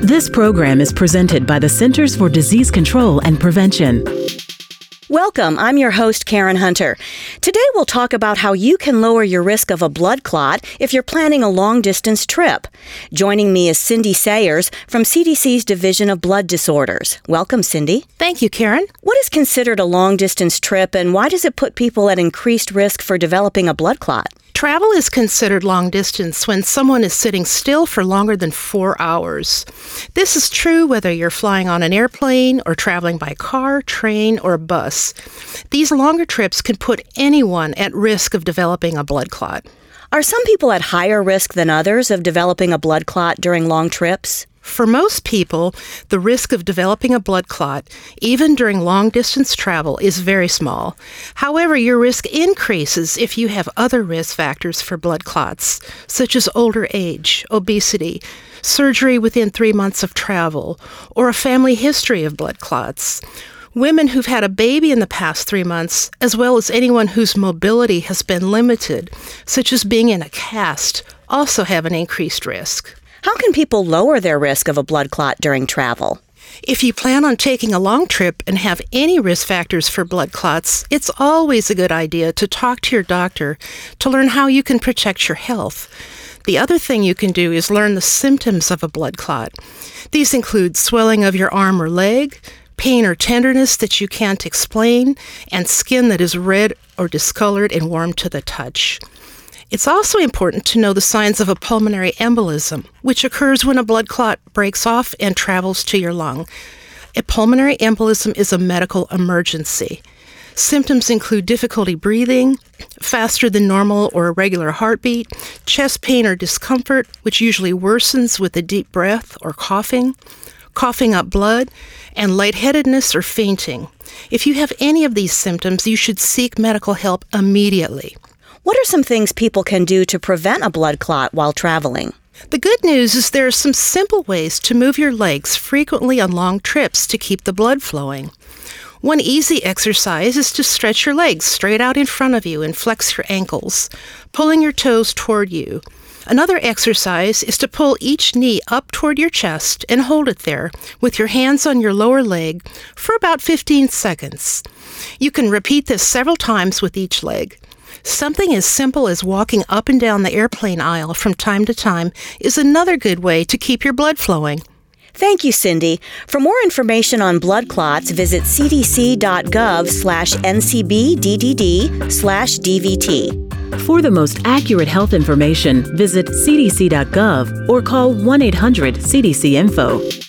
This program is presented by the Centers for Disease Control and Prevention. Welcome. I'm your host, Karen Hunter. Today we'll talk about how you can lower your risk of a blood clot if you're planning a long distance trip. Joining me is Cindy Sayers from CDC's Division of Blood Disorders. Welcome, Cindy. Thank you, Karen. What is considered a long distance trip and why does it put people at increased risk for developing a blood clot? Travel is considered long distance when someone is sitting still for longer than four hours. This is true whether you're flying on an airplane or traveling by car, train, or bus. These longer trips can put anyone at risk of developing a blood clot. Are some people at higher risk than others of developing a blood clot during long trips? For most people, the risk of developing a blood clot, even during long distance travel, is very small. However, your risk increases if you have other risk factors for blood clots, such as older age, obesity, surgery within three months of travel, or a family history of blood clots. Women who've had a baby in the past three months, as well as anyone whose mobility has been limited, such as being in a cast, also have an increased risk. How can people lower their risk of a blood clot during travel? If you plan on taking a long trip and have any risk factors for blood clots, it's always a good idea to talk to your doctor to learn how you can protect your health. The other thing you can do is learn the symptoms of a blood clot. These include swelling of your arm or leg, pain or tenderness that you can't explain, and skin that is red or discolored and warm to the touch. It's also important to know the signs of a pulmonary embolism, which occurs when a blood clot breaks off and travels to your lung. A pulmonary embolism is a medical emergency. Symptoms include difficulty breathing, faster than normal or irregular heartbeat, chest pain or discomfort, which usually worsens with a deep breath or coughing, coughing up blood, and lightheadedness or fainting. If you have any of these symptoms, you should seek medical help immediately. What are some things people can do to prevent a blood clot while traveling? The good news is there are some simple ways to move your legs frequently on long trips to keep the blood flowing. One easy exercise is to stretch your legs straight out in front of you and flex your ankles, pulling your toes toward you. Another exercise is to pull each knee up toward your chest and hold it there with your hands on your lower leg for about 15 seconds. You can repeat this several times with each leg. Something as simple as walking up and down the airplane aisle from time to time is another good way to keep your blood flowing. Thank you, Cindy. For more information on blood clots, visit cdc.gov slash ncbddd slash dvt. For the most accurate health information, visit cdc.gov or call 1 800 CDC Info.